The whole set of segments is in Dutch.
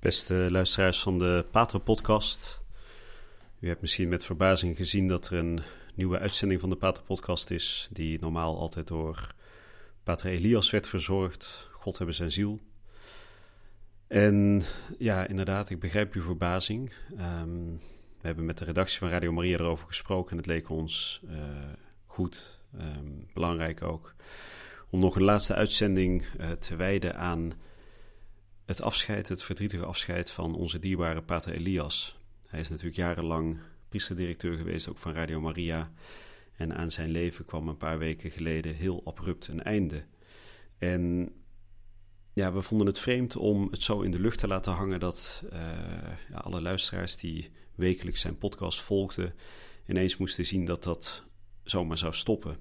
Beste luisteraars van de Pater Podcast. U hebt misschien met verbazing gezien dat er een nieuwe uitzending van de Pater Podcast is, die normaal altijd door Pater Elias werd verzorgd. God hebben zijn ziel. En ja, inderdaad, ik begrijp uw verbazing. Ehm, we hebben met de redactie van Radio Maria erover gesproken en het leek ons uh, goed, um, belangrijk ook, om nog een laatste uitzending uh, te wijden aan het afscheid, het verdrietige afscheid van onze dierbare pater Elias. Hij is natuurlijk jarenlang priesterdirecteur geweest, ook van Radio Maria. En aan zijn leven kwam een paar weken geleden heel abrupt een einde. En ja, we vonden het vreemd om het zo in de lucht te laten hangen dat uh, ja, alle luisteraars die wekelijks zijn podcast volgden, ineens moesten zien dat dat zomaar zou stoppen.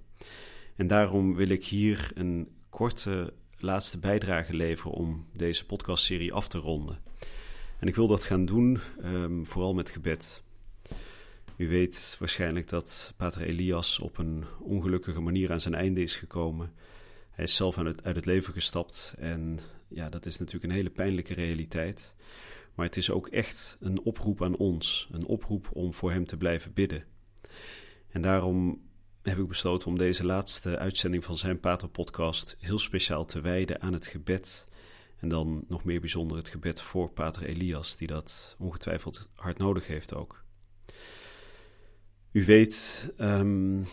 En daarom wil ik hier een korte laatste bijdrage leveren om deze podcastserie af te ronden. En ik wil dat gaan doen um, vooral met gebed. U weet waarschijnlijk dat Pater Elias op een ongelukkige manier aan zijn einde is gekomen. Hij is zelf uit het leven gestapt en ja, dat is natuurlijk een hele pijnlijke realiteit. Maar het is ook echt een oproep aan ons, een oproep om voor hem te blijven bidden. En daarom heb ik besloten om deze laatste uitzending van zijn Pater-podcast heel speciaal te wijden aan het gebed. En dan nog meer bijzonder het gebed voor Pater Elias, die dat ongetwijfeld hard nodig heeft ook. U weet, um,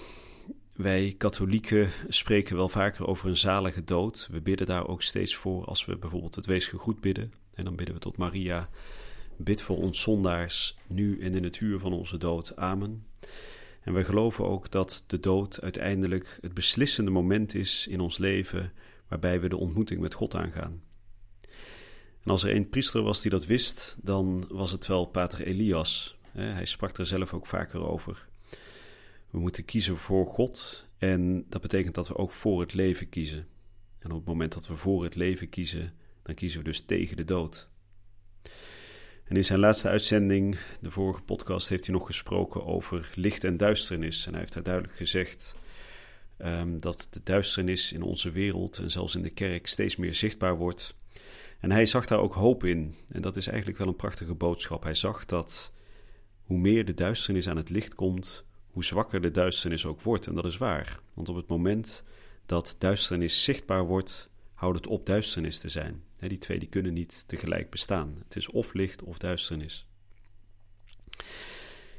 wij katholieken spreken wel vaker over een zalige dood. We bidden daar ook steeds voor als we bijvoorbeeld het weesgegoed bidden. En dan bidden we tot Maria, bid voor ons zondaars, nu en in het uur van onze dood. Amen. En wij geloven ook dat de dood uiteindelijk het beslissende moment is in ons leven waarbij we de ontmoeting met God aangaan. En als er een priester was die dat wist, dan was het wel Pater Elias. Hij sprak er zelf ook vaker over. We moeten kiezen voor God en dat betekent dat we ook voor het leven kiezen. En op het moment dat we voor het leven kiezen, dan kiezen we dus tegen de dood. En in zijn laatste uitzending, de vorige podcast, heeft hij nog gesproken over licht en duisternis. En hij heeft daar duidelijk gezegd um, dat de duisternis in onze wereld en zelfs in de kerk steeds meer zichtbaar wordt. En hij zag daar ook hoop in. En dat is eigenlijk wel een prachtige boodschap. Hij zag dat hoe meer de duisternis aan het licht komt, hoe zwakker de duisternis ook wordt. En dat is waar. Want op het moment dat duisternis zichtbaar wordt, houdt het op duisternis te zijn. Die twee die kunnen niet tegelijk bestaan. Het is of licht of duisternis.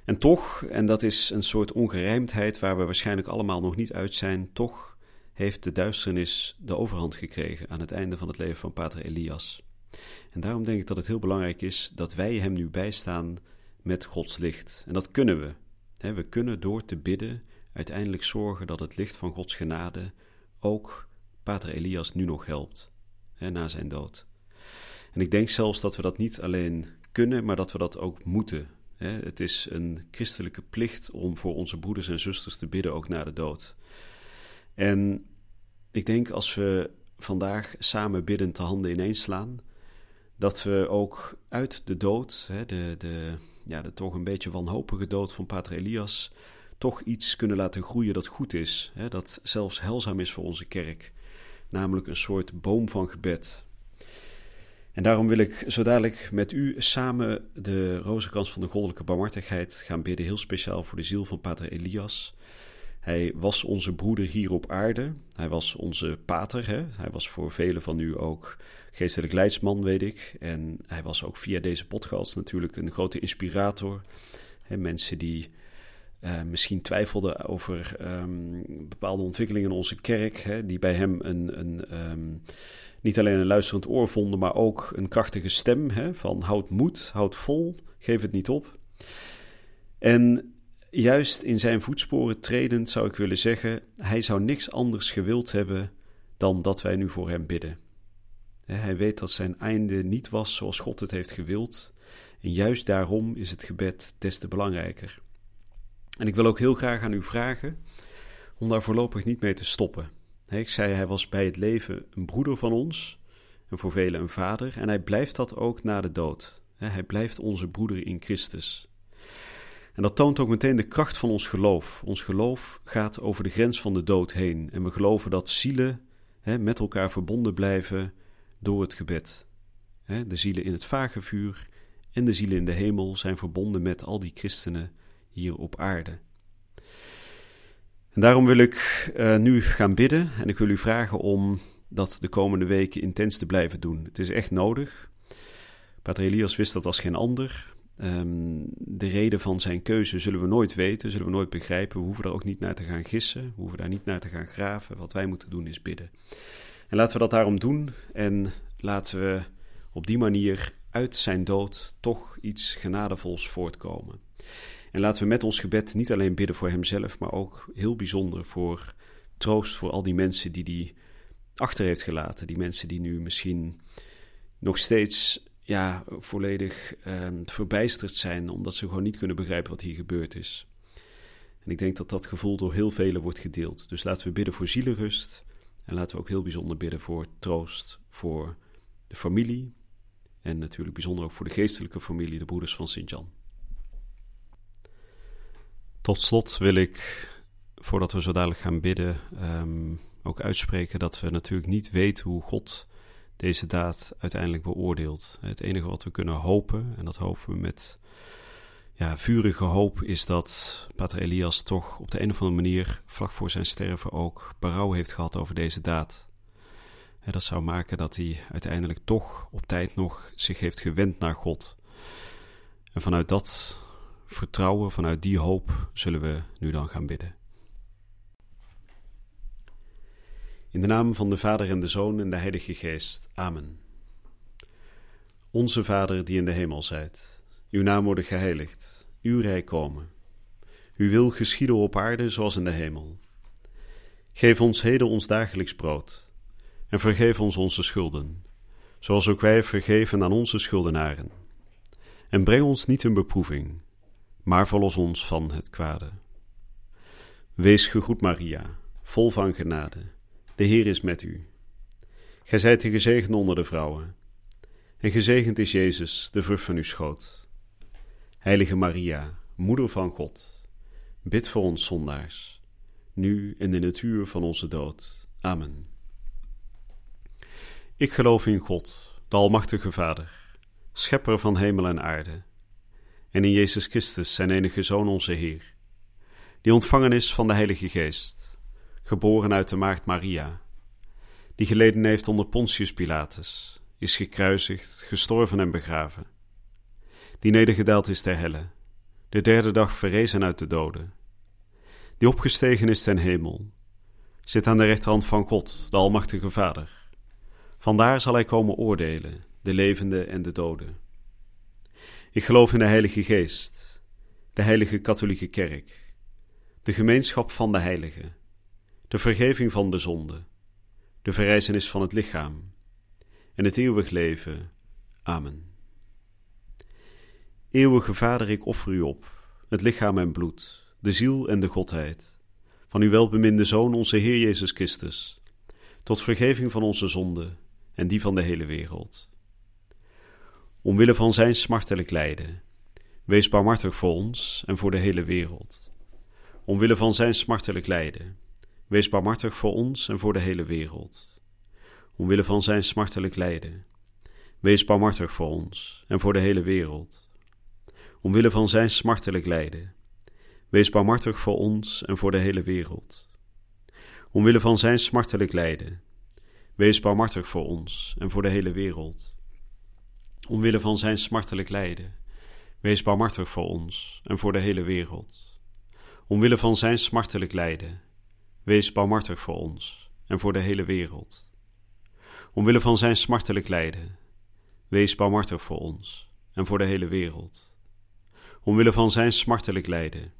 En toch, en dat is een soort ongerijmdheid waar we waarschijnlijk allemaal nog niet uit zijn, toch heeft de duisternis de overhand gekregen aan het einde van het leven van Pater Elias. En daarom denk ik dat het heel belangrijk is dat wij hem nu bijstaan met Gods licht. En dat kunnen we. We kunnen door te bidden uiteindelijk zorgen dat het licht van Gods genade ook Pater Elias nu nog helpt hè, na zijn dood. En ik denk zelfs dat we dat niet alleen kunnen, maar dat we dat ook moeten. Hè. Het is een christelijke plicht om voor onze broeders en zusters te bidden, ook na de dood. En ik denk als we vandaag samen biddend de handen ineens slaan, dat we ook uit de dood, hè, de, de, ja, de toch een beetje wanhopige dood van Pater Elias, toch iets kunnen laten groeien dat goed is, hè, dat zelfs heilzaam is voor onze kerk namelijk een soort boom van gebed. En daarom wil ik zo dadelijk met u samen de rozenkans van de goddelijke barmhartigheid gaan bidden, heel speciaal voor de ziel van Pater Elias. Hij was onze broeder hier op aarde. Hij was onze pater. Hè? Hij was voor velen van u ook geestelijk leidsman, weet ik. En hij was ook via deze podcast natuurlijk een grote inspirator. Hè? Mensen die uh, misschien twijfelde over um, bepaalde ontwikkelingen in onze kerk, hè, die bij hem een, een um, niet alleen een luisterend oor vonden, maar ook een krachtige stem hè, van houd moed, houd vol, geef het niet op. En juist in zijn voetsporen tredend zou ik willen zeggen, hij zou niks anders gewild hebben dan dat wij nu voor hem bidden. Hij weet dat zijn einde niet was zoals God het heeft gewild. En juist daarom is het gebed des te belangrijker. En ik wil ook heel graag aan u vragen om daar voorlopig niet mee te stoppen. ik zei, hij was bij het leven een broeder van ons en voor velen een vader. En hij blijft dat ook na de dood. hij blijft onze broeder in Christus. En dat toont ook meteen de kracht van ons geloof. Ons geloof gaat over de grens van de dood heen. En we geloven dat zielen met elkaar verbonden blijven door het gebed. De zielen in het vagevuur en de zielen in de hemel zijn verbonden met al die christenen hier op aarde. En daarom wil ik uh, nu gaan bidden en ik wil u vragen om dat de komende weken intens te blijven doen. Het is echt nodig. Pater Elias wist dat als geen ander. Um, de reden van zijn keuze zullen we nooit weten, zullen we nooit begrijpen. We hoeven daar ook niet naar te gaan gissen, we hoeven daar niet naar te gaan graven. Wat wij moeten doen is bidden. En laten we dat daarom doen en laten we op die manier uit zijn dood toch iets genadevols voortkomen. En laten we met ons gebed niet alleen bidden voor hemzelf, maar ook heel bijzonder voor troost voor al die mensen die hij achter heeft gelaten. Die mensen die nu misschien nog steeds ja, volledig eh, verbijsterd zijn, omdat ze gewoon niet kunnen begrijpen wat hier gebeurd is. En ik denk dat dat gevoel door heel velen wordt gedeeld. Dus laten we bidden voor zielenrust en laten we ook heel bijzonder bidden voor troost voor de familie en natuurlijk bijzonder ook voor de geestelijke familie, de broeders van Sint-Jan. Tot slot wil ik, voordat we zo dadelijk gaan bidden, ehm, ook uitspreken dat we natuurlijk niet weten hoe God deze daad uiteindelijk beoordeelt. Het enige wat we kunnen hopen, en dat hopen we met ja, vurige hoop, is dat Pater Elias toch op de een of andere manier vlak voor zijn sterven ook berouw heeft gehad over deze daad. En dat zou maken dat hij uiteindelijk toch op tijd nog zich heeft gewend naar God. En vanuit dat vertrouwen, vanuit die hoop, zullen we nu dan gaan bidden. In de naam van de Vader en de Zoon en de Heilige Geest. Amen. Onze Vader die in de hemel zijt, uw naam worden geheiligd, uw rijk komen. Uw wil geschieden op aarde zoals in de hemel. Geef ons heden ons dagelijks brood en vergeef ons onze schulden, zoals ook wij vergeven aan onze schuldenaren. En breng ons niet in beproeving, maar verlos ons van het kwade. Wees gegroet Maria, vol van genade de Heer is met u. Gij zijt de gezegende onder de vrouwen. En gezegend is Jezus, de vrucht van uw schoot. Heilige Maria, Moeder van God, bid voor ons zondaars, nu en in het uur van onze dood. Amen. Ik geloof in God, de Almachtige Vader, Schepper van hemel en aarde, en in Jezus Christus, zijn enige Zoon, onze Heer, die ontvangen is van de Heilige Geest geboren uit de maagd Maria, die geleden heeft onder Pontius Pilatus, is gekruisigd, gestorven en begraven, die nedergedaald is ter helle, de derde dag verrezen uit de doden, die opgestegen is ten hemel, zit aan de rechterhand van God, de Almachtige Vader. Vandaar zal hij komen oordelen, de levenden en de doden. Ik geloof in de Heilige Geest, de Heilige Katholieke Kerk, de gemeenschap van de Heiligen de vergeving van de zonde, de verrijzenis van het lichaam en het eeuwig leven. Amen. Eeuwige Vader, ik offer u op, het lichaam en bloed, de ziel en de godheid, van uw welbeminde Zoon, onze Heer Jezus Christus, tot vergeving van onze zonde en die van de hele wereld. Omwille van zijn smartelijk lijden, wees barmhartig voor ons en voor de hele wereld. Omwille van zijn smartelijk lijden, Wees barmhartig voor ons en voor de hele wereld. Omwille van zijn smartelijk lijden. Wees barmhartig voor ons en voor de hele wereld. Omwille van zijn smartelijk lijden. Wees barmhartig voor ons en voor de hele wereld. Omwille van zijn smartelijk lijden. Wees barmhartig voor ons en voor de hele wereld. Omwille van zijn smartelijk lijden. Wees barmhartig voor ons en voor de hele wereld. Omwille van zijn smartelijk lijden Wees barmhartig voor ons en voor de hele wereld. Omwille van zijn smartelijk lijden, wees barmhartig voor ons en voor de hele wereld. Omwille van zijn smartelijk lijden,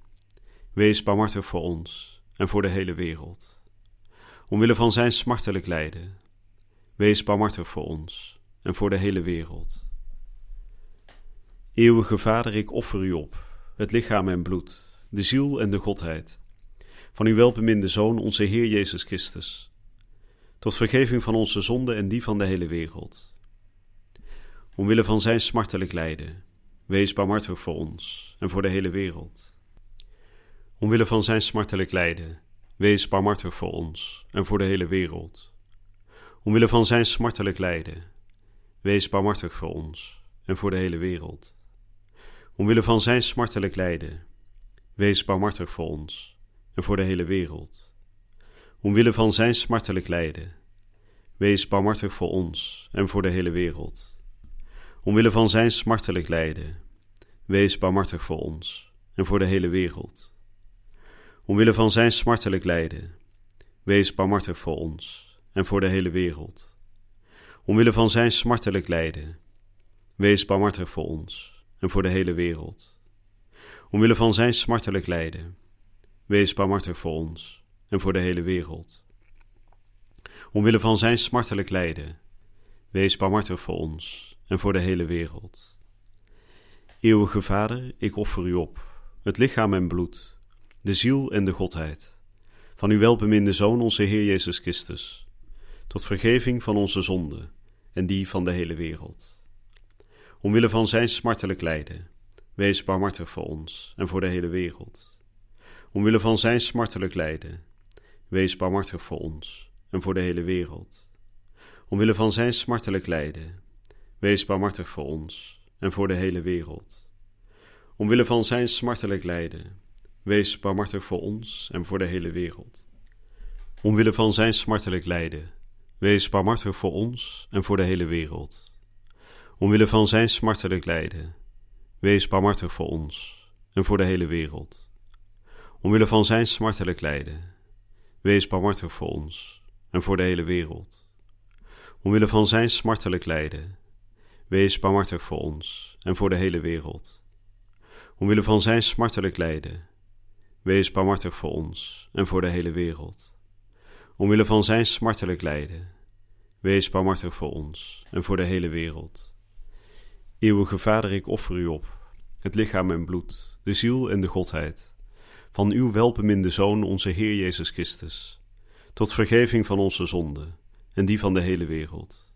wees barmhartig voor ons en voor de hele wereld. Omwille van zijn smartelijk lijden, wees barmhartig voor ons en voor de hele wereld. Eeuwige Vader, ik offer u op, het lichaam en bloed, de ziel en de godheid van uw welbeminde Zoon, onze Heer Jezus Christus, tot vergeving van onze zonden en die van de hele wereld. Omwille van zijn smartelijk lijden, wees barmhartig voor ons en voor de hele wereld. Omwille van zijn smartelijk lijden, wees barmhartig voor ons en voor de hele wereld. Omwille van zijn smartelijk lijden, wees barmhartig voor ons en voor de hele wereld. Omwille van zijn smartelijk lijden, wees barmhartig voor ons en voor de hele wereld. Omwille van zijn smartelijk lijden, wees barmhartig voor ons en voor de hele wereld. Omwille van zijn smartelijk lijden, wees barmhartig voor ons en voor de hele wereld. Omwille van zijn smartelijk lijden, wees barmhartig voor ons en voor de hele wereld. Omwille van zijn smartelijk lijden, wees barmhartig voor ons en voor de hele wereld. Omwille van zijn smartelijk lijden, wees barmhartig voor ons en voor de hele wereld. Omwille van zijn smartelijk lijden, wees barmhartig voor ons en voor de hele wereld. Eeuwige Vader, ik offer u op, het lichaam en bloed, de ziel en de godheid, van uw welbeminde Zoon, onze Heer Jezus Christus, tot vergeving van onze zonden en die van de hele wereld. Omwille van zijn smartelijk lijden, wees barmhartig voor ons en voor de hele wereld. Omwille van zijn smartelijk lijden, wees barmhartig voor ons en voor de hele wereld. Omwille van zijn smartelijk lijden, wees barmhartig voor ons en voor de hele wereld. Omwille van zijn smartelijk lijden, wees barmhartig voor ons en voor de hele wereld. Omwille van zijn smartelijk lijden, wees barmhartig voor ons en voor de hele wereld. Omwille van zijn smartelijk lijden, wees barmhartig voor ons en voor de hele wereld. Omwille van zijn smartelijk lijden, wees barmhartig voor ons en voor de hele wereld. Omwille van zijn smartelijk lijden, wees barmhartig voor ons en voor de hele wereld. Omwille van zijn smartelijk lijden, wees barmhartig voor ons en voor de hele wereld. Omwille van zijn smartelijk lijden, wees barmhartig voor ons en voor de hele wereld. Eeuwige Vader, ik offer u op, het lichaam en bloed, de ziel en de godheid, van uw welbeminde Zoon, onze Heer Jezus Christus, tot vergeving van onze zonden en die van de hele wereld.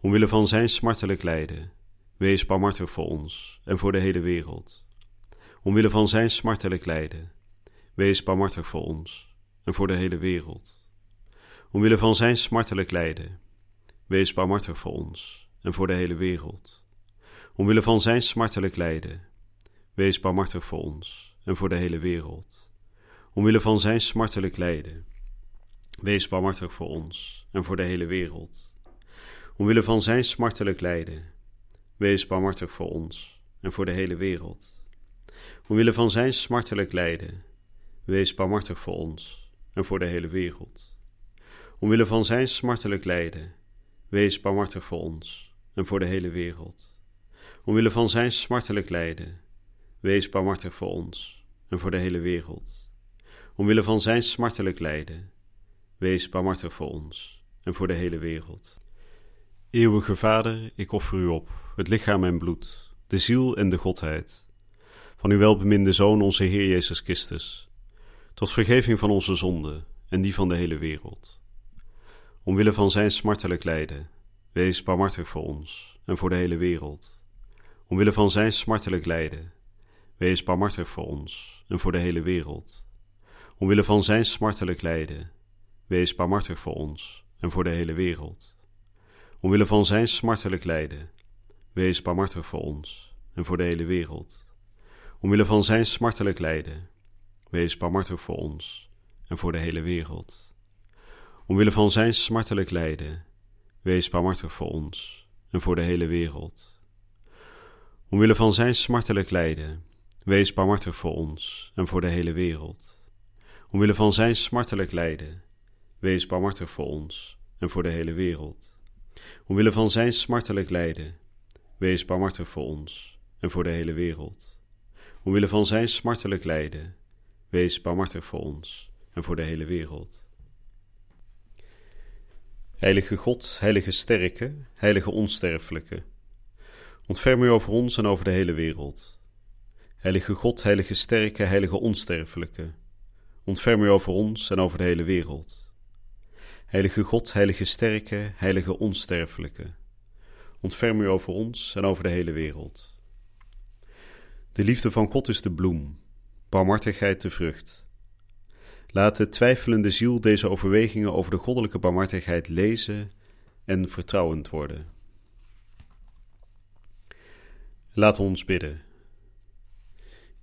Omwille van zijn smartelijk lijden, wees barmhartig voor ons en voor de hele wereld. Omwille van zijn smartelijk lijden, wees barmhartig voor ons en voor de hele wereld. Omwille van zijn smartelijk lijden, wees barmhartig voor ons en voor de hele wereld. Omwille van zijn smartelijk lijden, wees barmhartig voor ons en voor de hele wereld. Omwille van zijn smartelijk lijden, wees barmhartig voor ons en voor de hele wereld. Omwille van zijn smartelijk lijden, wees barmhartig voor ons en voor de hele wereld. Omwille van zijn smartelijk lijden, wees barmhartig voor ons en voor de hele wereld. Omwille van zijn smartelijk lijden, wees barmhartig voor ons en voor de hele wereld. Omwille van zijn smartelijk lijden, wees barmhartig voor ons en voor de hele wereld. Omwille van zijn smartelijk lijden, wees barmhartig voor ons en voor de hele wereld. Eeuwige Vader, ik offer u op, het lichaam en bloed, de ziel en de godheid, van uw welbeminde Zoon, onze Heer Jezus Christus, tot vergeving van onze zonden en die van de hele wereld. Omwille van zijn smartelijk lijden, wees barmhartig voor ons en voor de hele wereld. Omwille van zijn smartelijk lijden, wees barmhartig voor ons en voor de hele wereld. Omwille van zijn smartelijk lijden, wees barmhartig voor ons en voor de hele wereld. Omwille van zijn smartelijk lijden, wees barmhartig voor ons en voor de hele wereld. Omwille van zijn smartelijk lijden, wees barmhartig voor ons en voor de hele wereld. Omwille van zijn smartelijk lijden, wees barmhartig voor ons en voor de hele wereld. Omwille van zijn smartelijk lijden, wees barmhartig voor ons en voor de hele wereld. Omwille van zijn smartelijk lijden, wees barmhartig voor ons en voor de hele wereld. Omwille van zijn smartelijk lijden, wees barmhartig voor ons en voor de hele wereld. Omwille van zijn smartelijk lijden, wees barmhartig voor ons en voor de hele wereld. Heilige God, heilige sterke, heilige onsterfelijke, ontferm u over ons en over de hele wereld. Heilige God, heilige sterke, heilige onsterfelijke, ontferm u over ons en over de hele wereld. Heilige God, heilige sterke, heilige onsterfelijke, ontferm u over ons en over de hele wereld. De liefde van God is de bloem, barmhartigheid de vrucht. Laat de twijfelende ziel deze overwegingen over de goddelijke barmhartigheid lezen en vertrouwend worden. Laat ons bidden.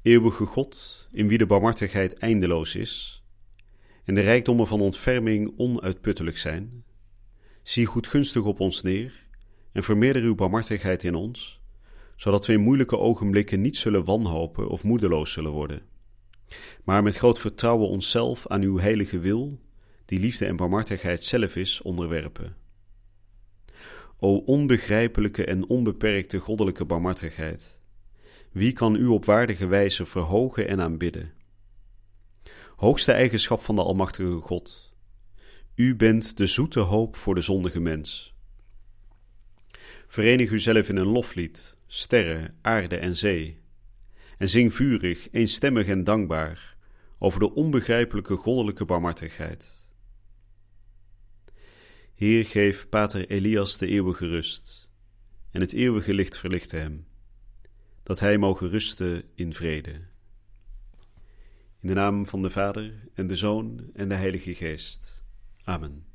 Eeuwige God, in wie de barmhartigheid eindeloos is en de rijkdommen van ontferming onuitputtelijk zijn, zie goedgunstig op ons neer en vermeerder uw barmhartigheid in ons, zodat we in moeilijke ogenblikken niet zullen wanhopen of moedeloos zullen worden maar met groot vertrouwen onszelf aan uw heilige wil, die liefde en barmhartigheid zelf is, onderwerpen. O onbegrijpelijke en onbeperkte goddelijke barmhartigheid, wie kan u op waardige wijze verhogen en aanbidden? Hoogste eigenschap van de Almachtige God, u bent de zoete hoop voor de zondige mens. Verenig uzelf in een loflied, sterren, aarde en zee, en zing vurig, eenstemmig en dankbaar over de onbegrijpelijke goddelijke barmhartigheid. Heer, geef Pater Elias de eeuwige rust, en het eeuwige licht verlichte hem, dat hij mogen rusten in vrede. In de naam van de Vader en de Zoon en de Heilige Geest. Amen.